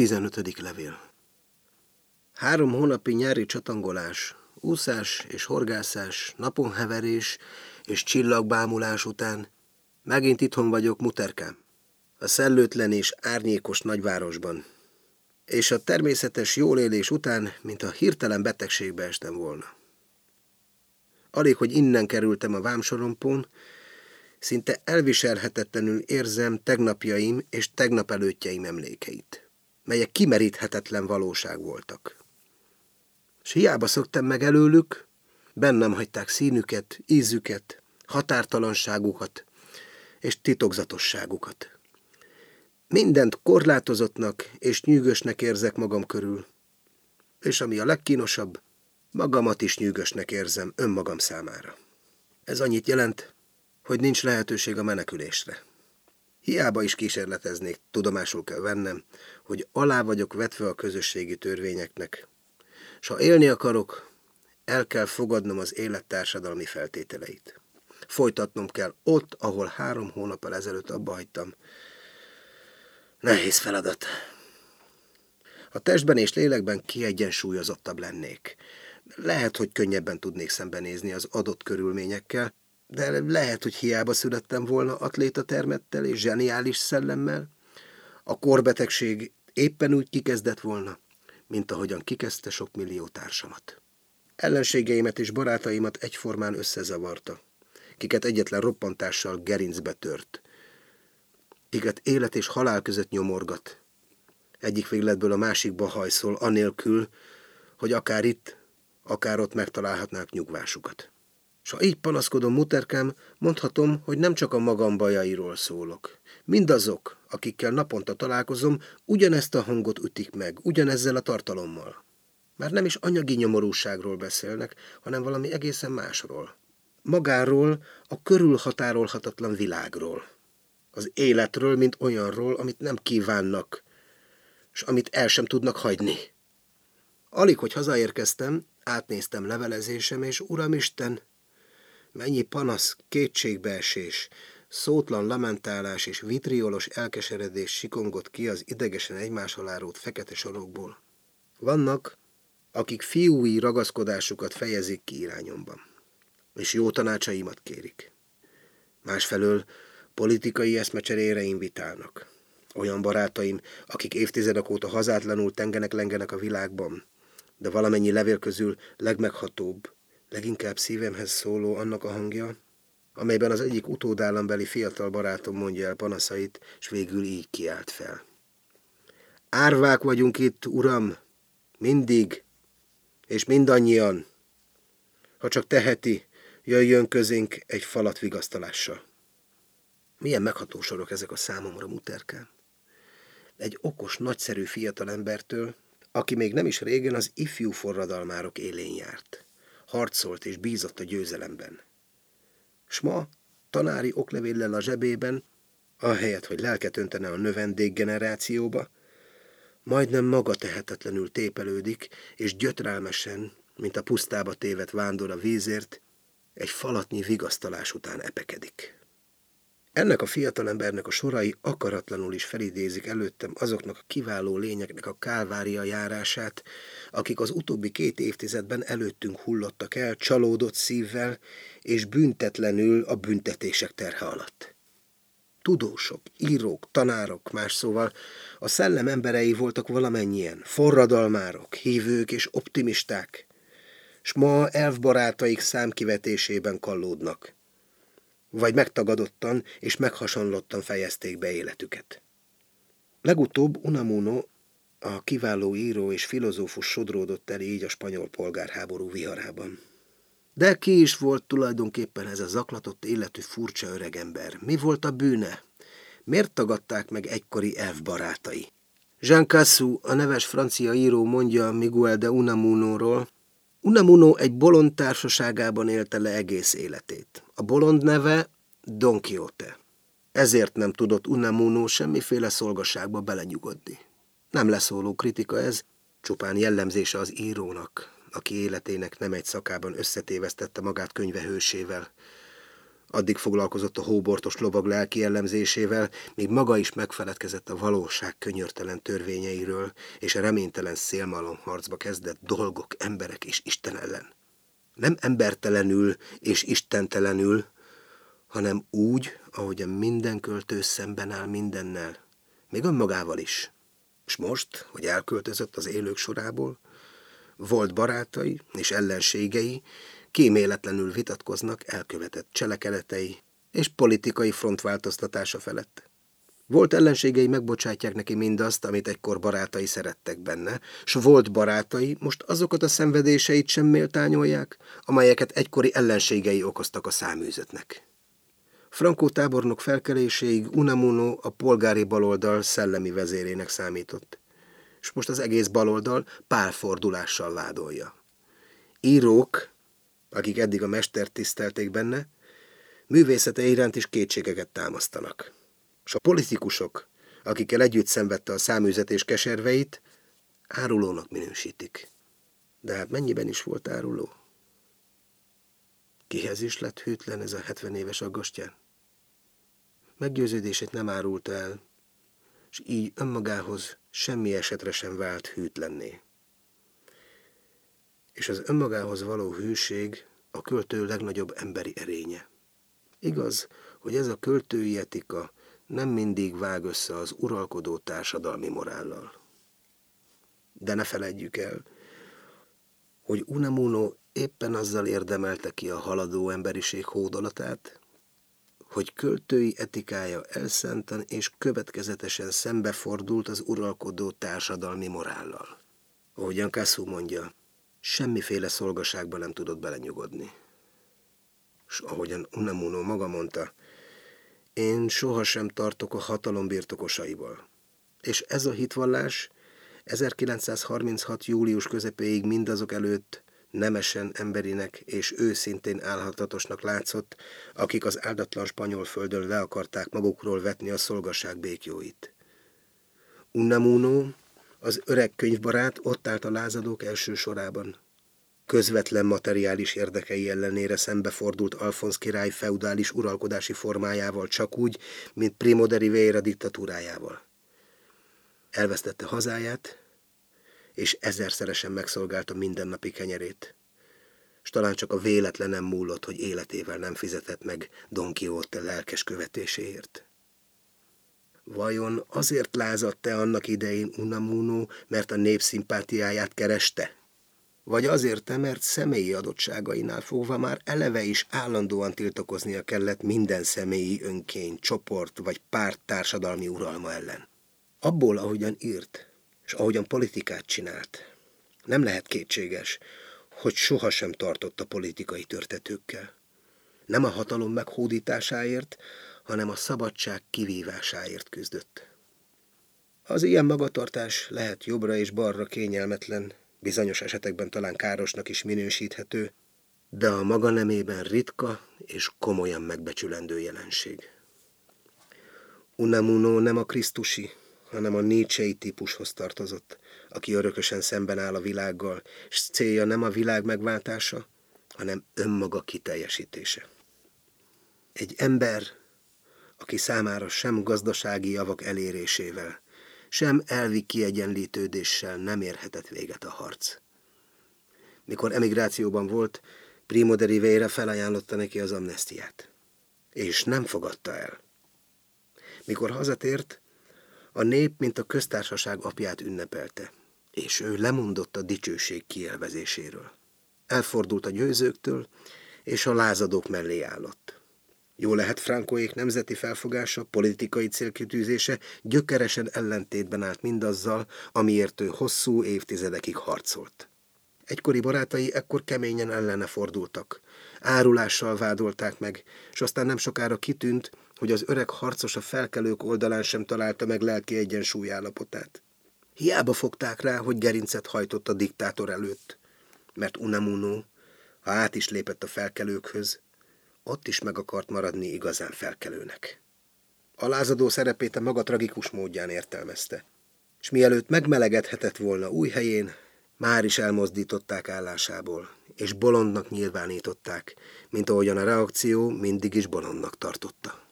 15. levél. Három hónapi nyári csatangolás, úszás és horgászás, naponheverés és csillagbámulás után megint itthon vagyok Muterkám, a szellőtlen és árnyékos nagyvárosban, és a természetes jólélés után, mint a hirtelen betegségbe estem volna. Alig, hogy innen kerültem a vámsorompón, szinte elviselhetetlenül érzem tegnapjaim és tegnap előttjeim emlékeit melyek kimeríthetetlen valóság voltak. S hiába szoktam meg előlük, bennem hagyták színüket, ízüket, határtalanságukat és titokzatosságukat. Mindent korlátozottnak és nyűgösnek érzek magam körül, és ami a legkínosabb, magamat is nyűgösnek érzem önmagam számára. Ez annyit jelent, hogy nincs lehetőség a menekülésre. Hiába is kísérleteznék, tudomásul kell vennem, hogy alá vagyok vetve a közösségi törvényeknek, és ha élni akarok, el kell fogadnom az élet társadalmi feltételeit. Folytatnom kell ott, ahol három hónappal ezelőtt abba hagytam. Nehéz feladat. A testben és lélekben kiegyensúlyozottabb lennék. Lehet, hogy könnyebben tudnék szembenézni az adott körülményekkel, de lehet, hogy hiába születtem volna atléta termettel és zseniális szellemmel. A korbetegség éppen úgy kikezdett volna, mint ahogyan kikezdte sok millió társamat. Ellenségeimet és barátaimat egyformán összezavarta, kiket egyetlen roppantással gerincbe tört, kiket élet és halál között nyomorgat. Egyik végletből a másikba hajszol, anélkül, hogy akár itt, akár ott megtalálhatnák nyugvásukat. S ha így panaszkodom, muterkám, mondhatom, hogy nem csak a magam bajairól szólok. Mindazok, akikkel naponta találkozom, ugyanezt a hangot ütik meg, ugyanezzel a tartalommal. Már nem is anyagi nyomorúságról beszélnek, hanem valami egészen másról. Magáról, a körülhatárolhatatlan világról. Az életről, mint olyanról, amit nem kívánnak, és amit el sem tudnak hagyni. Alig, hogy hazaérkeztem, átnéztem levelezésem, és Uramisten, Mennyi panasz, kétségbeesés, szótlan lamentálás és vitriolos elkeseredés sikongott ki az idegesen egymás alá rót fekete sorokból. Vannak, akik fiúi ragaszkodásukat fejezik ki irányomban, és jó tanácsaimat kérik. Másfelől politikai eszmecserére invitálnak. Olyan barátaim, akik évtizedek óta hazátlanul tengenek-lengenek a világban, de valamennyi levél közül legmeghatóbb, leginkább szívemhez szóló annak a hangja, amelyben az egyik utódállambeli fiatal barátom mondja el panaszait, és végül így kiált fel. Árvák vagyunk itt, uram, mindig, és mindannyian. Ha csak teheti, jöjjön közénk egy falat vigasztalással. Milyen megható sorok ezek a számomra, muterkán. Egy okos, nagyszerű fiatal embertől, aki még nem is régen az ifjú forradalmárok élén járt harcolt és bízott a győzelemben. S ma, tanári oklevéllel a zsebében, ahelyett, hogy lelket öntene a növendék generációba, majdnem maga tehetetlenül tépelődik, és gyötrelmesen, mint a pusztába tévet vándor a vízért, egy falatnyi vigasztalás után epekedik. Ennek a fiatalembernek a sorai akaratlanul is felidézik előttem azoknak a kiváló lényeknek a kálvária járását, akik az utóbbi két évtizedben előttünk hullottak el csalódott szívvel és büntetlenül a büntetések terhe alatt. Tudósok, írók, tanárok, más szóval a szellem emberei voltak valamennyien, forradalmárok, hívők és optimisták, s ma elfbarátaik számkivetésében kallódnak – vagy megtagadottan és meghasonlottan fejezték be életüket. Legutóbb Unamuno, a kiváló író és filozófus sodródott el így a spanyol polgárháború viharában. De ki is volt tulajdonképpen ez a zaklatott életű furcsa öregember? Mi volt a bűne? Miért tagadták meg egykori elfbarátai? Jean Cassou, a neves francia író mondja Miguel de Unamuno-ról, Unamuno egy bolond társaságában élte le egész életét. A bolond neve Don Quixote. Ezért nem tudott Unamuno semmiféle szolgasságba belenyugodni. Nem leszóló kritika ez, csupán jellemzése az írónak, aki életének nem egy szakában összetévesztette magát könyve hősével. Addig foglalkozott a hóbortos lovag lelki ellenzésével, míg maga is megfeledkezett a valóság könyörtelen törvényeiről, és a reménytelen szélmalom harcba kezdett dolgok, emberek és Isten ellen. Nem embertelenül és istentelenül, hanem úgy, ahogy a minden költő szemben áll mindennel, még önmagával is. És most, hogy elköltözött az élők sorából, volt barátai és ellenségei, kíméletlenül vitatkoznak elkövetett cselekedetei és politikai frontváltoztatása felett. Volt ellenségei megbocsátják neki mindazt, amit egykor barátai szerettek benne, s volt barátai most azokat a szenvedéseit sem méltányolják, amelyeket egykori ellenségei okoztak a száműzötnek. Frankó tábornok felkeléséig Unamuno a polgári baloldal szellemi vezérének számított, és most az egész baloldal pálfordulással vádolja. Írók, akik eddig a mestert tisztelték benne, művészete iránt is kétségeket támasztanak. És a politikusok, akikkel együtt szenvedte a száműzetés keserveit, árulónak minősítik. De hát mennyiben is volt áruló? Kihez is lett hűtlen ez a 70 éves aggastyán? Meggyőződését nem árulta el, és így önmagához semmi esetre sem vált hűtlenné és az önmagához való hűség a költő legnagyobb emberi erénye. Igaz, hogy ez a költői etika nem mindig vág össze az uralkodó társadalmi morállal. De ne feledjük el, hogy Unamuno éppen azzal érdemelte ki a haladó emberiség hódolatát, hogy költői etikája elszenten és következetesen szembefordult az uralkodó társadalmi morállal. Ahogyan Kasszú mondja, Semmiféle szolgaságba nem tudott belenyugodni. És ahogyan Unamuno maga mondta, én sohasem tartok a hatalom birtokosaival. És ez a hitvallás 1936. július közepéig mindazok előtt nemesen emberinek és őszintén állhatatosnak látszott, akik az áldatlan spanyol földön le akarták magukról vetni a szolgaság békjóit. Unamuno az öreg könyvbarát ott állt a lázadók első sorában. Közvetlen materiális érdekei ellenére szembefordult Alfonz király feudális uralkodási formájával csak úgy, mint Primo de Rivera diktatúrájával. Elvesztette hazáját, és ezerszeresen megszolgálta mindennapi kenyerét. S talán csak a véletlenem múlott, hogy életével nem fizetett meg Don Quixote lelkes követéséért. Vajon azért lázadt-e annak idején Unamuno, mert a nép szimpátiáját kereste? Vagy azért mert személyi adottságainál fogva már eleve is állandóan tiltakoznia kellett minden személyi önkény, csoport vagy párt társadalmi uralma ellen? Abból, ahogyan írt, és ahogyan politikát csinált, nem lehet kétséges, hogy sohasem tartott a politikai törtetőkkel. Nem a hatalom meghódításáért, hanem a szabadság kivívásáért küzdött. Az ilyen magatartás lehet jobbra és balra kényelmetlen, bizonyos esetekben talán károsnak is minősíthető, de a maga nemében ritka és komolyan megbecsülendő jelenség. Unamuno nem a Krisztusi, hanem a Nietzsei típushoz tartozott, aki örökösen szemben áll a világgal, és célja nem a világ megváltása, hanem önmaga kiteljesítése. Egy ember aki számára sem gazdasági javak elérésével, sem elvi kiegyenlítődéssel nem érhetett véget a harc. Mikor emigrációban volt, Primo de Rivera felajánlotta neki az amnestiát. És nem fogadta el. Mikor hazatért, a nép, mint a köztársaság apját ünnepelte, és ő lemondott a dicsőség kielvezéséről. Elfordult a győzőktől, és a lázadók mellé állott. Jó lehet Frankóék nemzeti felfogása, politikai célkitűzése gyökeresen ellentétben állt mindazzal, amiért ő hosszú évtizedekig harcolt. Egykori barátai ekkor keményen ellene fordultak. Árulással vádolták meg, és aztán nem sokára kitűnt, hogy az öreg harcos a felkelők oldalán sem találta meg lelki egyensúlyállapotát. Hiába fogták rá, hogy gerincet hajtott a diktátor előtt, mert Unamuno, ha át is lépett a felkelőkhöz, ott is meg akart maradni igazán felkelőnek. A lázadó szerepét a maga tragikus módján értelmezte, és mielőtt megmelegedhetett volna új helyén, már is elmozdították állásából, és bolondnak nyilvánították, mint ahogyan a reakció mindig is bolondnak tartotta.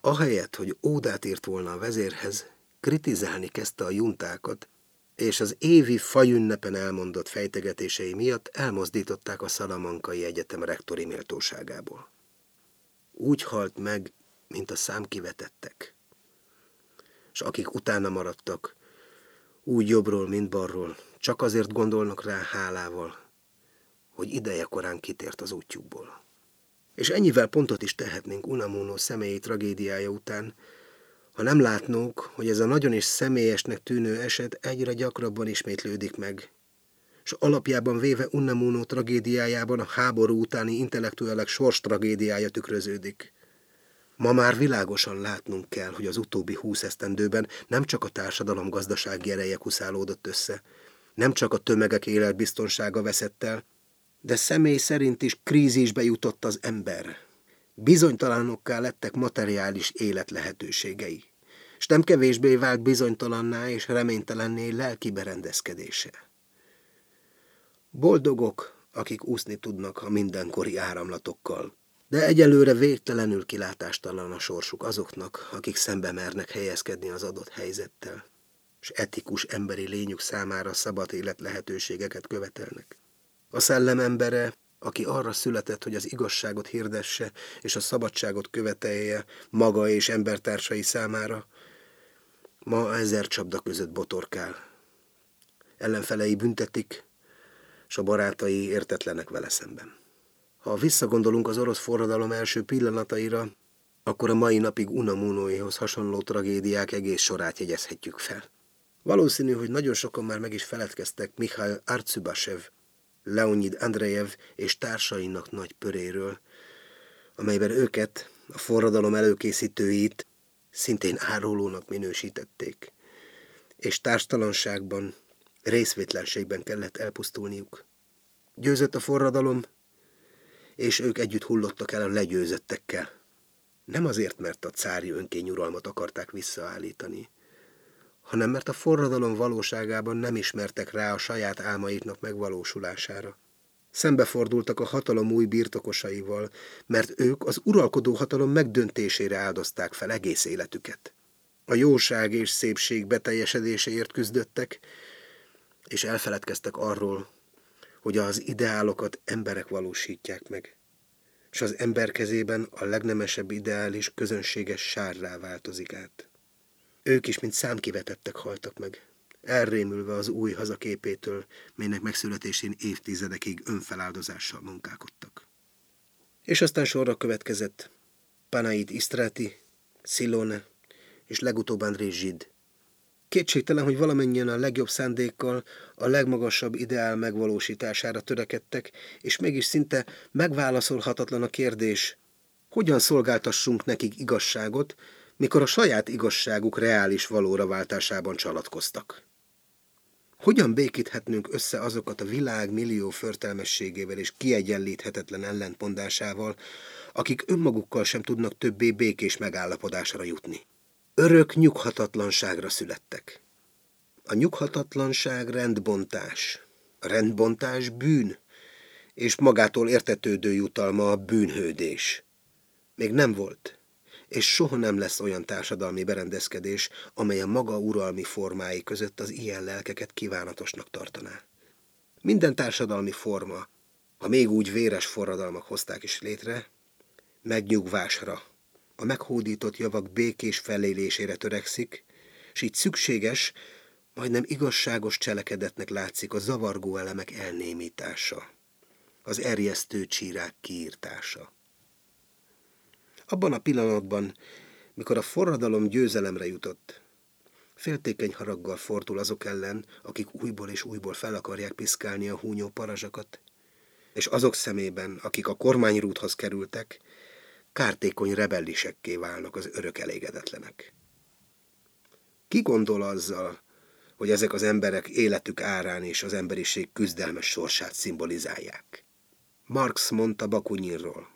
Ahelyett, hogy ódát írt volna a vezérhez, kritizálni kezdte a juntákat, és az évi fajünnepen elmondott fejtegetései miatt elmozdították a Szalamankai Egyetem rektori méltóságából. Úgy halt meg, mint a számkivetettek. És akik utána maradtak, úgy jobbról, mint balról, csak azért gondolnak rá hálával, hogy ideje korán kitért az útjukból. És ennyivel pontot is tehetnénk Unamuno személyi tragédiája után, ha nem látnók, hogy ez a nagyon is személyesnek tűnő eset egyre gyakrabban ismétlődik meg, és alapjában véve Unamuno tragédiájában a háború utáni intellektuálek sors tragédiája tükröződik. Ma már világosan látnunk kell, hogy az utóbbi húsz esztendőben nem csak a társadalom gazdasági ereje kuszálódott össze, nem csak a tömegek életbiztonsága veszett el, de személy szerint is krízisbe jutott az ember. Bizonytalanokká lettek materiális élet lehetőségei, és nem kevésbé vált bizonytalanná és reménytelenné lelki berendezkedése. Boldogok, akik úszni tudnak a mindenkori áramlatokkal, de egyelőre végtelenül kilátástalan a sorsuk azoknak, akik szembe mernek helyezkedni az adott helyzettel, és etikus emberi lényük számára szabad élet lehetőségeket követelnek. A szellem embere, aki arra született, hogy az igazságot hirdesse és a szabadságot követelje maga és embertársai számára, ma ezer csapda között botorkál. Ellenfelei büntetik, s a barátai értetlenek vele szemben. Ha visszagondolunk az orosz forradalom első pillanataira, akkor a mai napig Unamunóihoz hasonló tragédiák egész sorát jegyezhetjük fel. Valószínű, hogy nagyon sokan már meg is feledkeztek Mikhail Artsubasev, Leonid Andrejev és társainak nagy pöréről, amelyben őket, a forradalom előkészítőit szintén árulónak minősítették, és társtalanságban, részvétlenségben kellett elpusztulniuk. Győzött a forradalom, és ők együtt hullottak el a legyőzöttekkel. Nem azért, mert a cári önkényuralmat akarták visszaállítani, hanem mert a forradalom valóságában nem ismertek rá a saját álmaiknak megvalósulására. Szembefordultak a hatalom új birtokosaival, mert ők az uralkodó hatalom megdöntésére áldozták fel egész életüket. A jóság és szépség beteljesedéséért küzdöttek, és elfeledkeztek arról, hogy az ideálokat emberek valósítják meg, és az ember kezében a legnemesebb ideális közönséges sárrá változik át. Ők is, mint számkivetettek haltak meg, elrémülve az új hazaképétől, melynek megszületésén évtizedekig önfeláldozással munkálkodtak. És aztán sorra következett Panaid Istrati, Szilone és legutóbb André Zsid, Kétségtelen, hogy valamennyien a legjobb szándékkal a legmagasabb ideál megvalósítására törekedtek, és mégis szinte megválaszolhatatlan a kérdés, hogyan szolgáltassunk nekik igazságot, mikor a saját igazságuk reális valóra váltásában csalatkoztak. Hogyan békíthetnünk össze azokat a világ millió förtelmességével és kiegyenlíthetetlen ellentmondásával, akik önmagukkal sem tudnak többé békés megállapodásra jutni? örök nyughatatlanságra születtek. A nyughatatlanság rendbontás, a rendbontás bűn, és magától értetődő jutalma a bűnhődés. Még nem volt, és soha nem lesz olyan társadalmi berendezkedés, amely a maga uralmi formái között az ilyen lelkeket kívánatosnak tartaná. Minden társadalmi forma, ha még úgy véres forradalmak hozták is létre, megnyugvásra, a meghódított javak békés felélésére törekszik, és így szükséges, majdnem igazságos cselekedetnek látszik a zavargó elemek elnémítása, az erjesztő csírák kiírtása. Abban a pillanatban, mikor a forradalom győzelemre jutott, féltékeny haraggal fordul azok ellen, akik újból és újból fel akarják piszkálni a húnyó parazsakat, és azok szemében, akik a kormányrúthoz kerültek, kártékony rebellisekké válnak az örök elégedetlenek. Ki gondol azzal, hogy ezek az emberek életük árán és az emberiség küzdelmes sorsát szimbolizálják? Marx mondta Bakunyinról.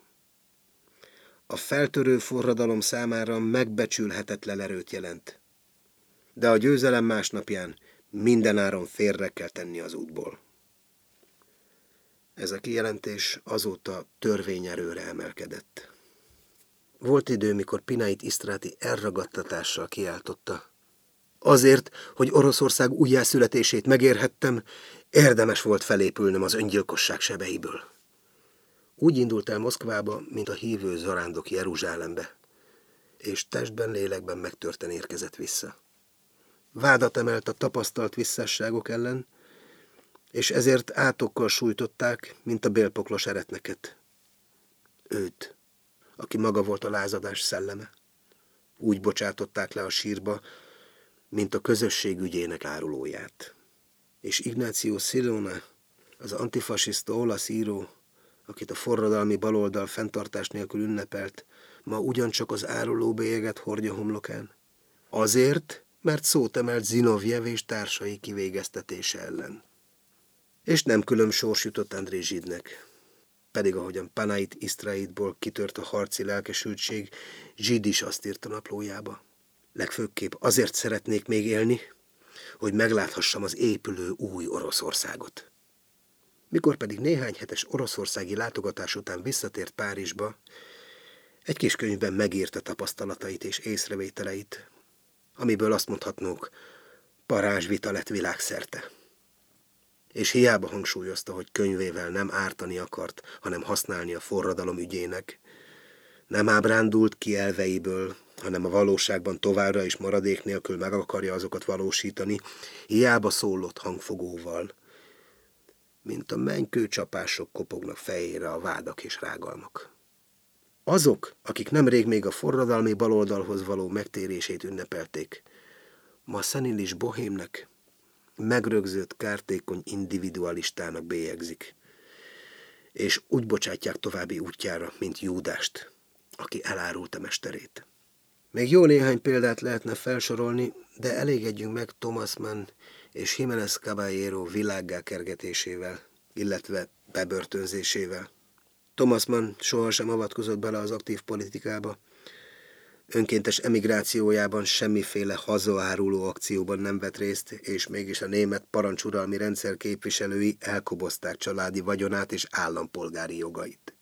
A feltörő forradalom számára megbecsülhetetlen erőt jelent, de a győzelem másnapján mindenáron félre kell tenni az útból. Ez a kijelentés azóta törvényerőre emelkedett. Volt idő, mikor Pinait Isztráti elragadtatással kiáltotta. Azért, hogy Oroszország újjászületését megérhettem, érdemes volt felépülnöm az öngyilkosság sebeiből. Úgy indult el Moszkvába, mint a hívő zarándok Jeruzsálembe, és testben, lélekben megtörten érkezett vissza. Vádat emelt a tapasztalt visszásságok ellen, és ezért átokkal sújtották, mint a bélpoklos eretneket. Őt, aki maga volt a lázadás szelleme. Úgy bocsátották le a sírba, mint a közösség ügyének árulóját. És Ignáció Szilona, az antifasiszta olasz író, akit a forradalmi baloldal fenntartás nélkül ünnepelt, ma ugyancsak az áruló bélyeget hordja homlokán. Azért, mert szót emelt Zinovjev és társai kivégeztetése ellen. És nem külön sors jutott André Zsidnek. Pedig ahogyan Panait Isztraidból kitört a harci lelkesültség, Zsid is azt írta naplójába. Legfőképp azért szeretnék még élni, hogy megláthassam az épülő új Oroszországot. Mikor pedig néhány hetes oroszországi látogatás után visszatért Párizsba, egy kis könyvben megírta tapasztalatait és észrevételeit, amiből azt mondhatnunk, parázsvita lett világszerte. És hiába hangsúlyozta, hogy könyvével nem ártani akart, hanem használni a forradalom ügyének. Nem ábrándult ki elveiből, hanem a valóságban továbbra is maradék nélkül meg akarja azokat valósítani, hiába szólott hangfogóval, mint a mennykő csapások kopognak fejére a vádak és rágalmak. Azok, akik nemrég még a forradalmi baloldalhoz való megtérését ünnepelték, ma szenilis bohémnek, megrögzött, kártékony individualistának bélyegzik, és úgy bocsátják további útjára, mint Júdást, aki elárulta mesterét. Még jó néhány példát lehetne felsorolni, de elégedjünk meg Thomas Mann és Jimenez Caballero világgá kergetésével, illetve bebörtönzésével. Thomas Mann sohasem avatkozott bele az aktív politikába. Önkéntes emigrációjában semmiféle hazaáruló akcióban nem vett részt, és mégis a német parancsuralmi rendszer képviselői elkobozták családi vagyonát és állampolgári jogait.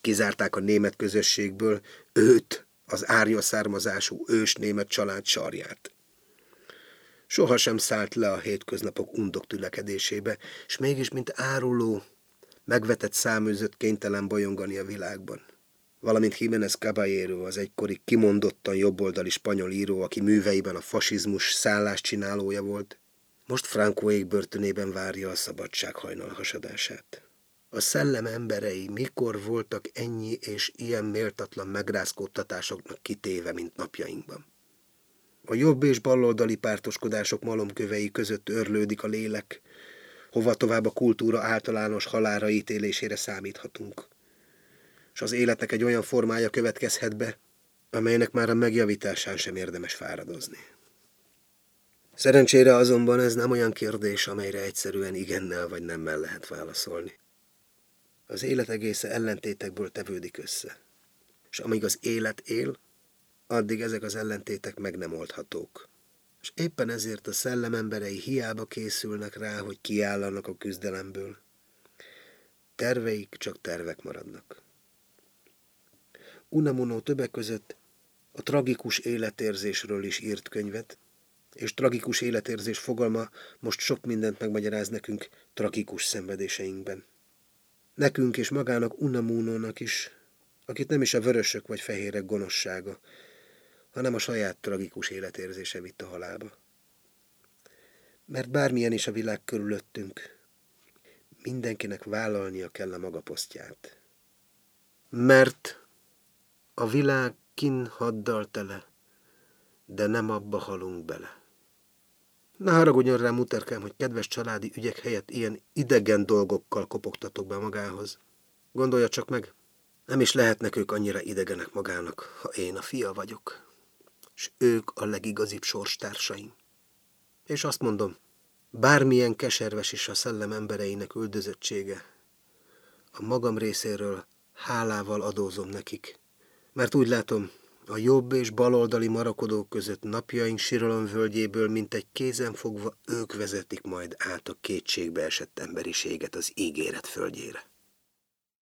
Kizárták a német közösségből őt, az árja származású ős német család sarját. Sohasem szállt le a hétköznapok undok tülekedésébe, és mégis, mint áruló, megvetett száműzött kénytelen bolyongani a világban. Valamint Jiménez Caballero, az egykori kimondottan jobboldali spanyol író, aki műveiben a fasizmus szállás csinálója volt, most Francoék börtönében várja a szabadság hajnal hasadását. A szellem emberei mikor voltak ennyi és ilyen méltatlan megrázkódtatásoknak kitéve, mint napjainkban? A jobb és baloldali pártoskodások malomkövei között örlődik a lélek, hova tovább a kultúra általános halára ítélésére számíthatunk. És az életnek egy olyan formája következhet be, amelynek már a megjavításán sem érdemes fáradozni. Szerencsére azonban ez nem olyan kérdés, amelyre egyszerűen igennel vagy nemmel lehet válaszolni. Az élet egésze ellentétekből tevődik össze. És amíg az élet él, addig ezek az ellentétek meg nem oldhatók és éppen ezért a szellem emberei hiába készülnek rá, hogy kiállanak a küzdelemből. Terveik csak tervek maradnak. Unamuno többek között a tragikus életérzésről is írt könyvet, és tragikus életérzés fogalma most sok mindent megmagyaráz nekünk tragikus szenvedéseinkben. Nekünk és magának Unamunónak is, akit nem is a vörösök vagy fehérek gonoszsága, hanem a saját tragikus életérzése vitt a halálba. Mert bármilyen is a világ körülöttünk, mindenkinek vállalnia kell a maga posztját. Mert a világ kin haddal tele, de nem abba halunk bele. Ne haragudjon rám, muterkám, hogy kedves családi ügyek helyett ilyen idegen dolgokkal kopogtatok be magához. Gondolja csak meg, nem is lehetnek ők annyira idegenek magának, ha én a fia vagyok és ők a legigazibb sorstársaim. És azt mondom, bármilyen keserves is a szellem embereinek üldözöttsége, a magam részéről hálával adózom nekik, mert úgy látom, a jobb és baloldali marakodók között napjaink völgyéből, mint egy kézen fogva, ők vezetik majd át a kétségbe esett emberiséget az ígéret földjére.